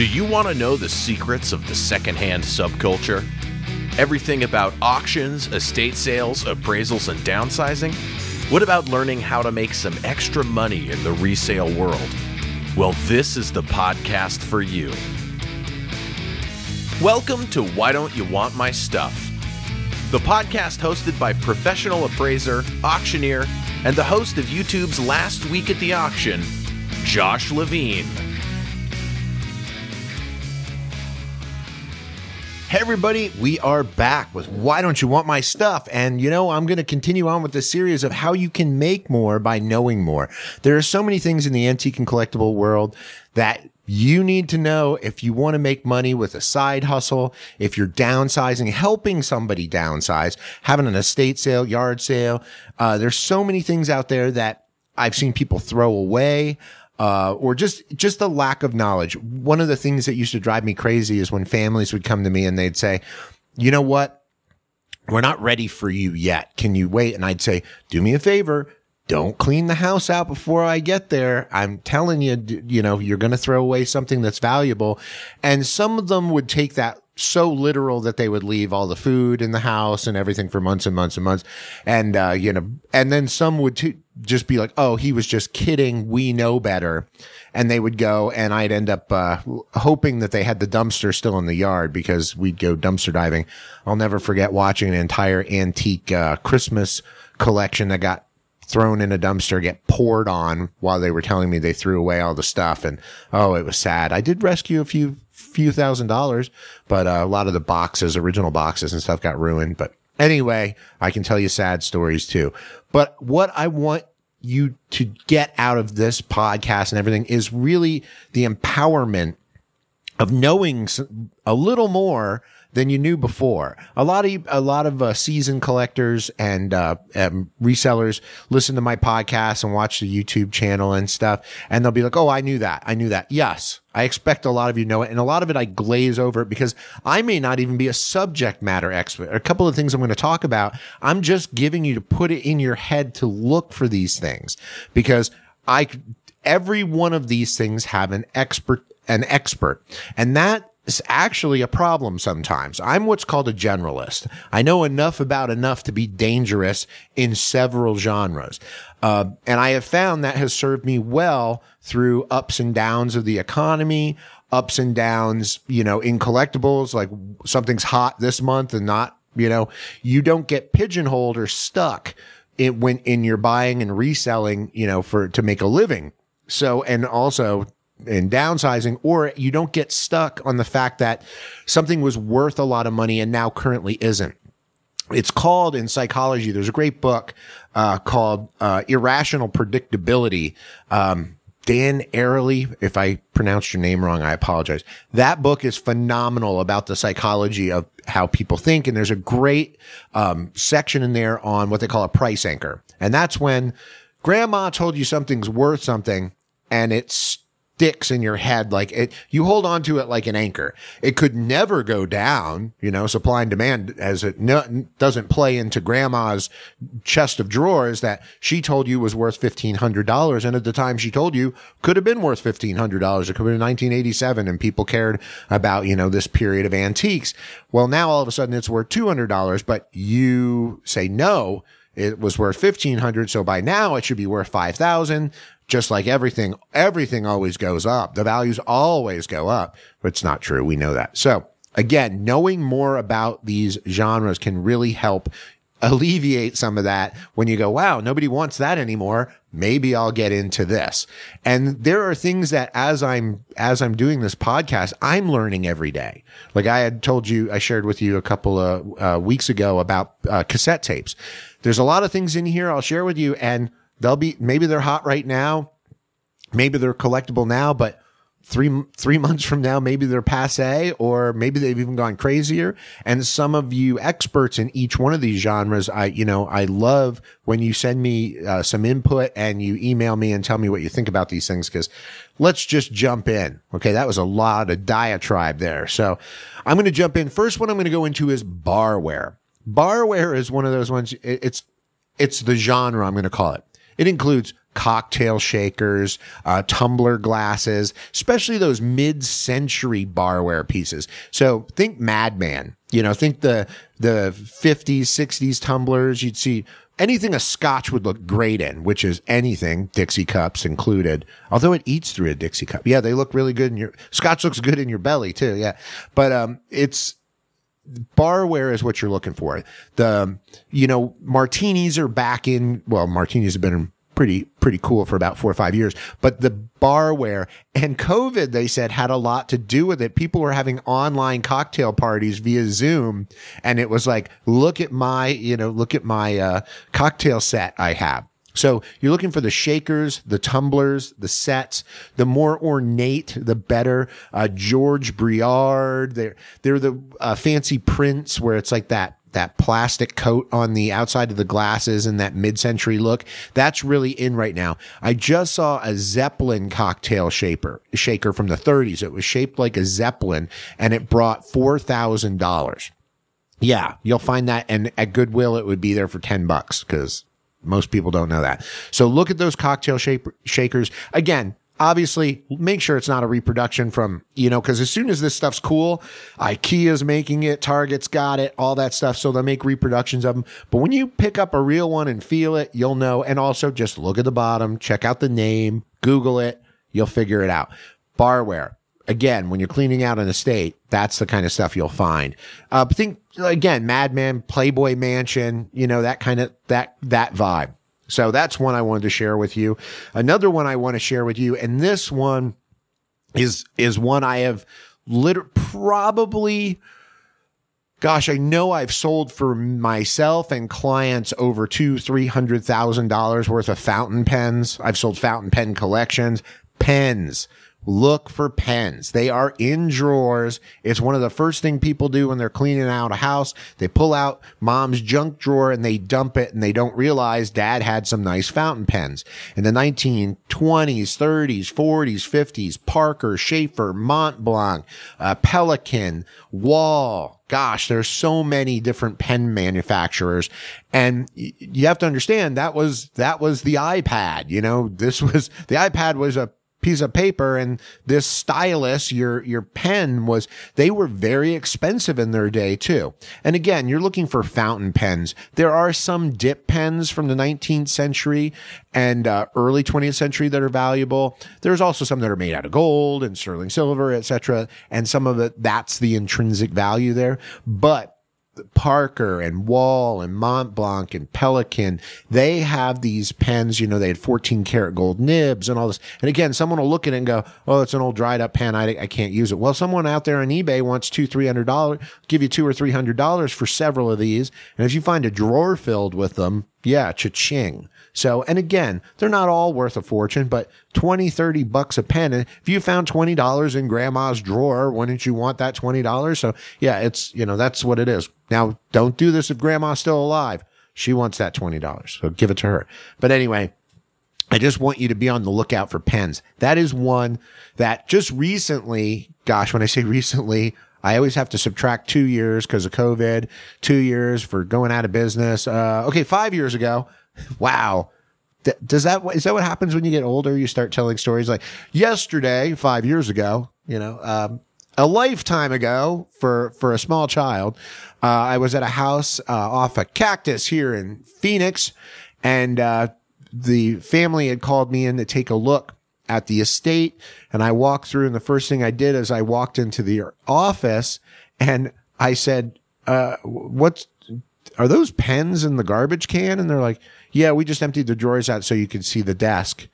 Do you want to know the secrets of the secondhand subculture? Everything about auctions, estate sales, appraisals, and downsizing? What about learning how to make some extra money in the resale world? Well, this is the podcast for you. Welcome to Why Don't You Want My Stuff? The podcast hosted by professional appraiser, auctioneer, and the host of YouTube's Last Week at the Auction, Josh Levine. Hey, everybody, we are back with Why Don't You Want My Stuff? And, you know, I'm going to continue on with the series of how you can make more by knowing more. There are so many things in the antique and collectible world that you need to know if you want to make money with a side hustle, if you're downsizing, helping somebody downsize, having an estate sale, yard sale. Uh, there's so many things out there that I've seen people throw away uh, or just just the lack of knowledge. One of the things that used to drive me crazy is when families would come to me and they'd say, "You know what? We're not ready for you yet. Can you wait?" And I'd say, "Do me a favor." Don't clean the house out before I get there. I'm telling you, you know, you're going to throw away something that's valuable. And some of them would take that so literal that they would leave all the food in the house and everything for months and months and months. And, uh, you know, and then some would t- just be like, oh, he was just kidding. We know better. And they would go and I'd end up, uh, hoping that they had the dumpster still in the yard because we'd go dumpster diving. I'll never forget watching an entire antique, uh, Christmas collection that got thrown in a dumpster, get poured on while they were telling me they threw away all the stuff. And oh, it was sad. I did rescue a few few thousand dollars, but uh, a lot of the boxes, original boxes and stuff got ruined. But anyway, I can tell you sad stories too. But what I want you to get out of this podcast and everything is really the empowerment of knowing a little more than you knew before. A lot of a lot of uh, season collectors and uh, um, resellers listen to my podcast and watch the YouTube channel and stuff, and they'll be like, "Oh, I knew that. I knew that." Yes, I expect a lot of you know it, and a lot of it I glaze over because I may not even be a subject matter expert. A couple of things I'm going to talk about, I'm just giving you to put it in your head to look for these things because I every one of these things have an expert an expert and that is actually a problem sometimes. I'm what's called a generalist. I know enough about enough to be dangerous in several genres. Uh, and I have found that has served me well through ups and downs of the economy, ups and downs, you know, in collectibles, like something's hot this month and not, you know, you don't get pigeonholed or stuck in, when in your buying and reselling, you know, for to make a living. So, and also in downsizing, or you don't get stuck on the fact that something was worth a lot of money and now currently isn't. It's called in psychology. There's a great book uh, called uh, Irrational Predictability. Um, Dan Ariely, if I pronounced your name wrong, I apologize. That book is phenomenal about the psychology of how people think. And there's a great um, section in there on what they call a price anchor. And that's when grandma told you something's worth something and it's sticks in your head like it you hold on to it like an anchor. It could never go down you know supply and demand as it no, doesn't play into grandma's chest of drawers that she told you was worth $1500 and at the time she told you could have been worth $1500 it could have been 1987 and people cared about you know this period of antiques. Well now all of a sudden it's worth $200 but you say no it was worth 1500 so by now it should be worth 5000 just like everything, everything always goes up. The values always go up, but it's not true. We know that. So again, knowing more about these genres can really help alleviate some of that when you go, wow, nobody wants that anymore. Maybe I'll get into this. And there are things that as I'm, as I'm doing this podcast, I'm learning every day. Like I had told you, I shared with you a couple of uh, weeks ago about uh, cassette tapes. There's a lot of things in here I'll share with you and they'll be maybe they're hot right now, maybe they're collectible now, but three three months from now, maybe they're passe, or maybe they've even gone crazier. And some of you experts in each one of these genres, I you know I love when you send me uh, some input and you email me and tell me what you think about these things because let's just jump in. Okay, that was a lot of diatribe there. So I'm going to jump in. First one I'm going to go into is barware. Barware is one of those ones. It's it's the genre I'm going to call it. It includes cocktail shakers, uh, tumbler glasses, especially those mid-century barware pieces. So think Mad Men, you know, think the, the 50s, 60s tumblers. You'd see anything a scotch would look great in, which is anything, Dixie cups included. Although it eats through a Dixie cup. Yeah, they look really good in your, scotch looks good in your belly too. Yeah. But, um, it's, barware is what you're looking for. The, you know, martinis are back in, well, martinis have been pretty, pretty cool for about four or five years, but the barware and COVID, they said had a lot to do with it. People were having online cocktail parties via Zoom. And it was like, look at my, you know, look at my, uh, cocktail set I have. So you're looking for the shakers, the tumblers, the sets, the more ornate, the better. Uh, Georges Briard, they're, they're the uh, fancy prints where it's like that that plastic coat on the outside of the glasses and that mid-century look. That's really in right now. I just saw a Zeppelin cocktail shaper, shaker from the 30s. It was shaped like a Zeppelin and it brought $4,000. Yeah, you'll find that. And at Goodwill, it would be there for 10 bucks because most people don't know that. So look at those cocktail shakers. Again, obviously make sure it's not a reproduction from, you know, cause as soon as this stuff's cool, IKEA's making it, Target's got it, all that stuff. So they'll make reproductions of them. But when you pick up a real one and feel it, you'll know. And also just look at the bottom, check out the name, Google it, you'll figure it out. Barware. Again, when you're cleaning out an estate, that's the kind of stuff you'll find. Uh, think again, Mad Men, Playboy Mansion, you know, that kind of, that, that vibe. So that's one I wanted to share with you. Another one I want to share with you. And this one is, is one I have literally probably, gosh, I know I've sold for myself and clients over two, three hundred thousand dollars worth of fountain pens. I've sold fountain pen collections, pens. Look for pens. They are in drawers. It's one of the first thing people do when they're cleaning out a house. They pull out mom's junk drawer and they dump it and they don't realize dad had some nice fountain pens. In the 1920s, 30s, 40s, 50s, Parker, Sheaffer, Mont Blanc, uh, Pelikan, Wahl, gosh, there's so many different pen manufacturers. And you have to understand that was, that was the iPad. You know, this was, the iPad was a piece of paper and this stylus, your, your pen was, they were very expensive in their day too. And again, you're looking for fountain pens. There are some dip pens from the 19th century and uh, early 20th century that are valuable. There's also some that are made out of gold and sterling silver, etc. And some of it, that's the intrinsic value there. But Parker and Wahl and Mont Blanc and Pelikan, they have these pens, you know, they had 14 karat gold nibs and all this. And again, someone will look at it and go, Oh, it's an old dried up pen. I, I can't use it. Well, someone out there on eBay wants two, three hundred dollars, give you two or three hundred dollars for several of these. And if you find a drawer filled with them, yeah, cha-ching. So, and again, they're not all worth a fortune, but 20, 30 bucks a pen. And if you found $20 in grandma's drawer, wouldn't you want that $20? So yeah, it's, you know, that's what it is. Now, don't do this if grandma's still alive. She wants that $20. So give it to her. But anyway, I just want you to be on the lookout for pens. That is one that just recently, gosh, when I say recently, I always have to subtract two years because of COVID, two years for going out of business. Uh, okay, five years ago. Wow. does that, is that what happens when you get older? You start telling stories like yesterday, five years ago, you know, um, a lifetime ago for, for a small child. Uh, I was at a house, uh, off a cactus here in Phoenix and, uh, the family had called me in to take a look at the estate and I walked through and the first thing I did is I walked into the office and I said, uh, what's, are those pens in the garbage can? And they're like, yeah, we just emptied the drawers out so you could see the desk.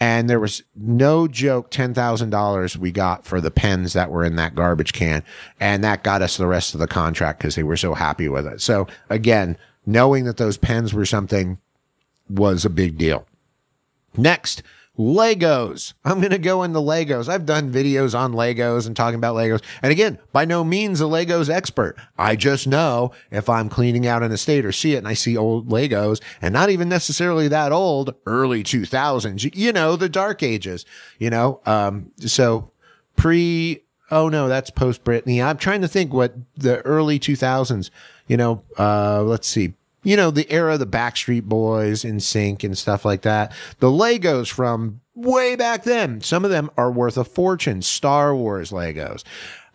And there was no joke, $10,000 we got for the pens that were in that garbage can. And that got us the rest of the contract because they were so happy with it. So again, knowing that those pens were something was a big deal. Next, Legos. I'm going to go into Legos. I've done videos on Legos and talking about Legos. And again, by no means a Legos expert. I just know if I'm cleaning out an estate or see it and I see old Legos and not even necessarily that old, early 2000s, you know, the dark ages, you know, um, so pre, oh no, that's post Britney. I'm trying to think what the early 2000s, you know, uh, let's see, you know, the era of the Backstreet Boys and Sync and stuff like that. The Legos from way back then, some of them are worth a fortune. Star Wars Legos.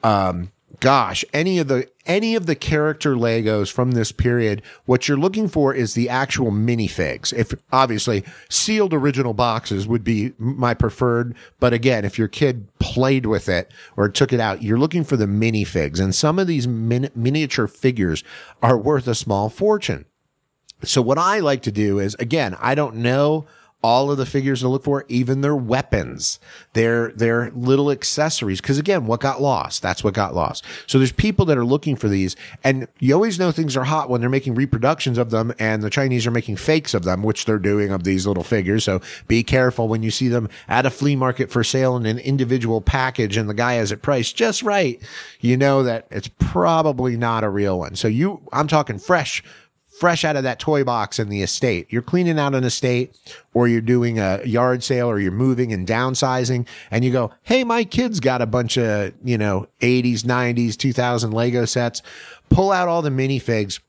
Um, gosh, any of the any of the character Legos from this period, what you're looking for is the actual minifigs. If obviously sealed original boxes would be my preferred, but again, if your kid played with it or took it out, you're looking for the minifigs, and some of these min- miniature figures are worth a small fortune. So what I like to do is, again, I don't know all of the figures to look for, even their weapons, their, their little accessories. Cause again, what got lost? That's what got lost. So there's people that are looking for these and you always know things are hot when they're making reproductions of them and the Chinese are making fakes of them, which they're doing of these little figures. So be careful when you see them at a flea market for sale in an individual package and the guy has it priced just right. You know that it's probably not a real one. So you, I'm talking fresh fresh out of that toy box in the estate. You're cleaning out an estate or you're doing a yard sale or you're moving and downsizing and you go, Hey, my kid's got a bunch of, you know, 80s, 90s, 2000 Lego sets. Pull out all the minifigs.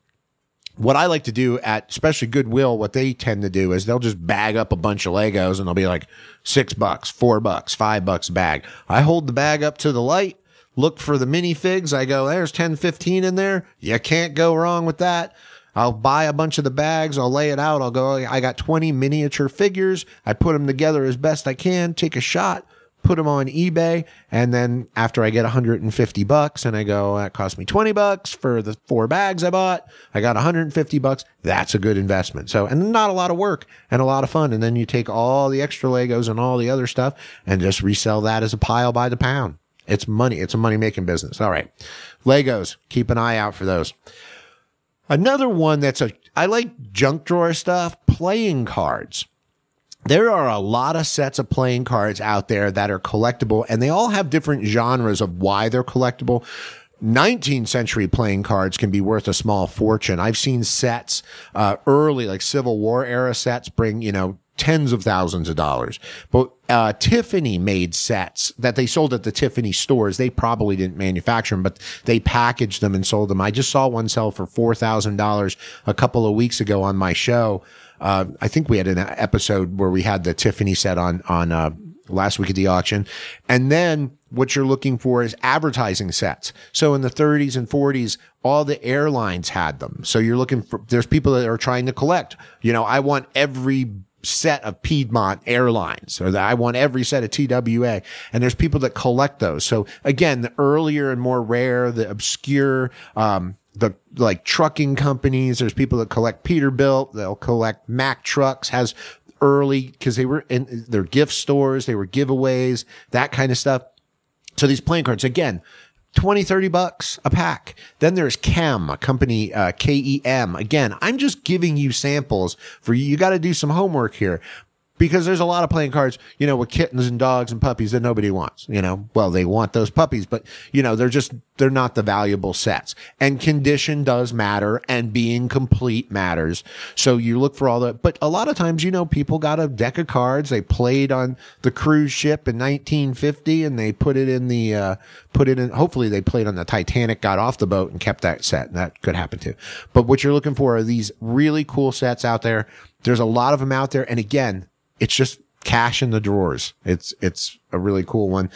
What I like to do at especially Goodwill, what they tend to do is they'll just bag up a bunch of Legos and they'll be like six bucks, four bucks, five bucks bag. I hold the bag up to the light, look for the minifigs. I go, there's 10, 15 in there. You can't go wrong with that. I'll buy a bunch of the bags. I'll lay it out. I'll go, I got 20 miniature figures. I put them together as best I can, take a shot, put them on eBay. And then after I get 150 bucks and I go, that cost me 20 bucks for the four bags I bought. I got 150 bucks. That's a good investment. So, and not a lot of work and a lot of fun. And then you take all the extra Legos and all the other stuff and just resell that as a pile by the pound. It's money. It's a money making business. All right. Legos. Keep an eye out for those. Another one that's a, I like junk drawer stuff, playing cards. There are a lot of sets of playing cards out there that are collectible and they all have different genres of why they're collectible. 19th century playing cards can be worth a small fortune. I've seen sets, uh, early, like Civil War era sets bring, you know, tens of thousands of dollars. But uh, Tiffany made sets that they sold at the Tiffany stores. They probably didn't manufacture them, but they packaged them and sold them. I just saw one sell for four thousand dollars a couple of weeks ago on my show. Uh, I think we had an episode where we had the Tiffany set on on uh, last week at the auction, and then what you're looking for is advertising sets. So in the 30s and 40s, all the airlines had them. So you're looking for, there's people that are trying to collect. You know, I want every set of Piedmont Airlines or that I want every set of TWA. And there's people that collect those. So again, the earlier and more rare, the obscure, um, the like trucking companies, there's people that collect Peterbilt, they'll collect Mack trucks, has early because they were in their gift stores, they were giveaways, that kind of stuff. So these playing cards, again, 20, 30 bucks a pack. Then there's Kem, a company, uh, K-E-M. Again, I'm just giving you samples for you. You got to do some homework here because there's a lot of playing cards, you know, with kittens and dogs and puppies that nobody wants, you know, well, they want those puppies, but you know, they're just, they're not the valuable sets and condition does matter and being complete matters. So you look for all that, but a lot of times, you know, people got a deck of cards. They played on the cruise ship in 1950 and they put it in the, uh, put it in, hopefully they played on the Titanic, got off the boat and kept that set. And that could happen too. But what you're looking for are these really cool sets out there. There's a lot of them out there. And again, it's just cash in the drawers. It's, it's a really cool one.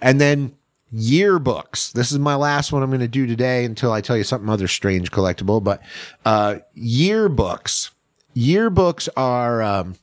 And then yearbooks. This is my last one I'm going to do today until I tell you something other strange collectible, but, uh, yearbooks. Yearbooks are, um,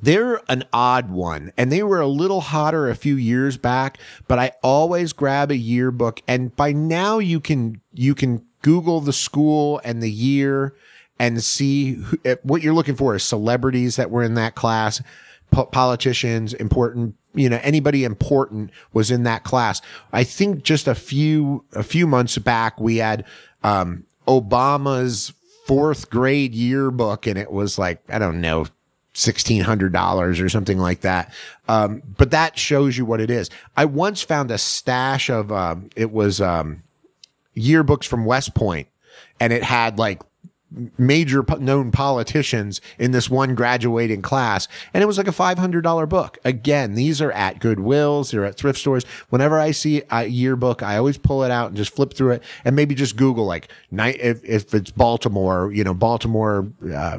they're an odd one and they were a little hotter a few years back, but I always grab a yearbook and by now you can, you can Google the school and the year and see who, eh, what you're looking for is celebrities that were in that class, po- politicians, important, you know, anybody important was in that class. I think just a few, a few months back, we had, um, Obama's fourth grade yearbook and it was like, I don't know, $1,600 or something like that. Um, but that shows you what it is. I once found a stash of, um, it was, um, yearbooks from West Point and it had like major known politicians in this one graduating class. And it was like a $500 book. Again, these are at Goodwills. They're at thrift stores. Whenever I see a yearbook, I always pull it out and just flip through it and maybe just Google like night, if, if it's Baltimore, you know, Baltimore, uh,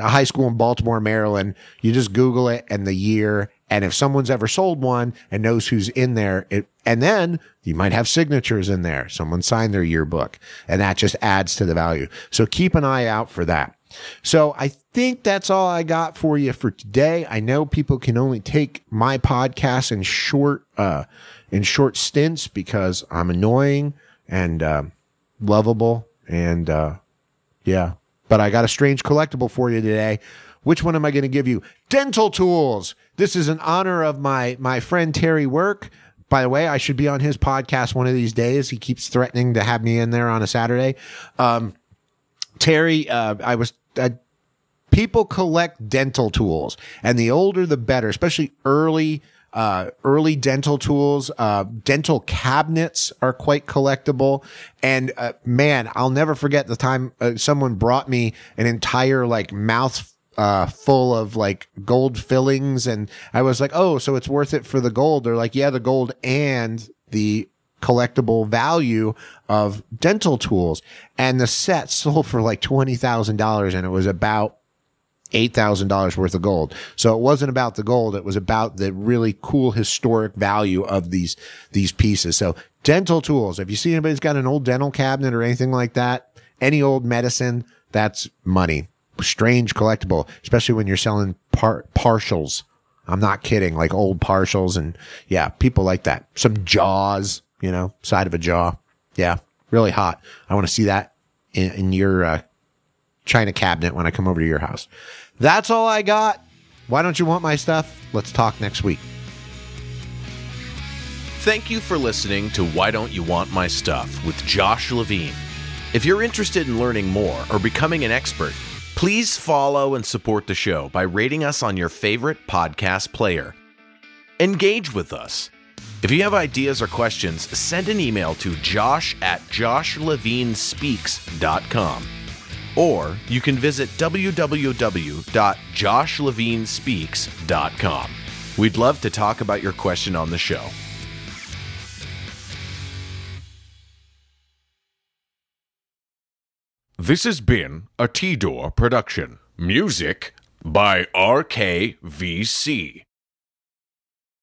high school in Baltimore, Maryland. You just Google it and the year. And if someone's ever sold one and knows who's in there, it, and then you might have signatures in there. Someone signed their yearbook and that just adds to the value. So keep an eye out for that. So I think that's all I got for you for today. I know people can only take my podcast in short, uh, in short stints because I'm annoying and, uh, lovable and, uh, yeah, but I got a strange collectible for you today. Which one am I going to give you? Dental tools. This is in honor of my my friend Terry Work. By the way, I should be on his podcast one of these days. He keeps threatening to have me in there on a Saturday. Um, Terry, uh, I was. Uh, people collect dental tools, and the older the better, especially early uh, early dental tools, uh, dental cabinets are quite collectible. And uh, man, I'll never forget the time uh, someone brought me an entire like mouth uh, full of like gold fillings, and I was like, "Oh, so it's worth it for the gold?" They're like, "Yeah, the gold and the collectible value of dental tools." And the set sold for like twenty thousand dollars, and it was about $8,000 worth of gold. So it wasn't about the gold. It was about the really cool historic value of these, these pieces. So dental tools. If you see anybody's got an old dental cabinet or anything like that, any old medicine, that's money. Strange collectible, especially when you're selling par- partials. I'm not kidding. Like old partials and yeah, people like that. Some jaws, you know, side of a jaw. Yeah, really hot. I want to see that in, in your, uh, china cabinet when I come over to your house. That's all I got. Why don't you want my stuff? Let's talk next week. Thank you for listening to Why Don't You Want My Stuff with Josh Levine. If you're interested in learning more or becoming an expert, please follow and support the show by rating us on your favorite podcast player. Engage with us. If you have ideas or questions, send an email to josh at joshlevinespeaks.com or you can visit www.joshlevinespeaks.com. We'd love to talk about your question on the show. This has been a T Door production. Music by RKVC.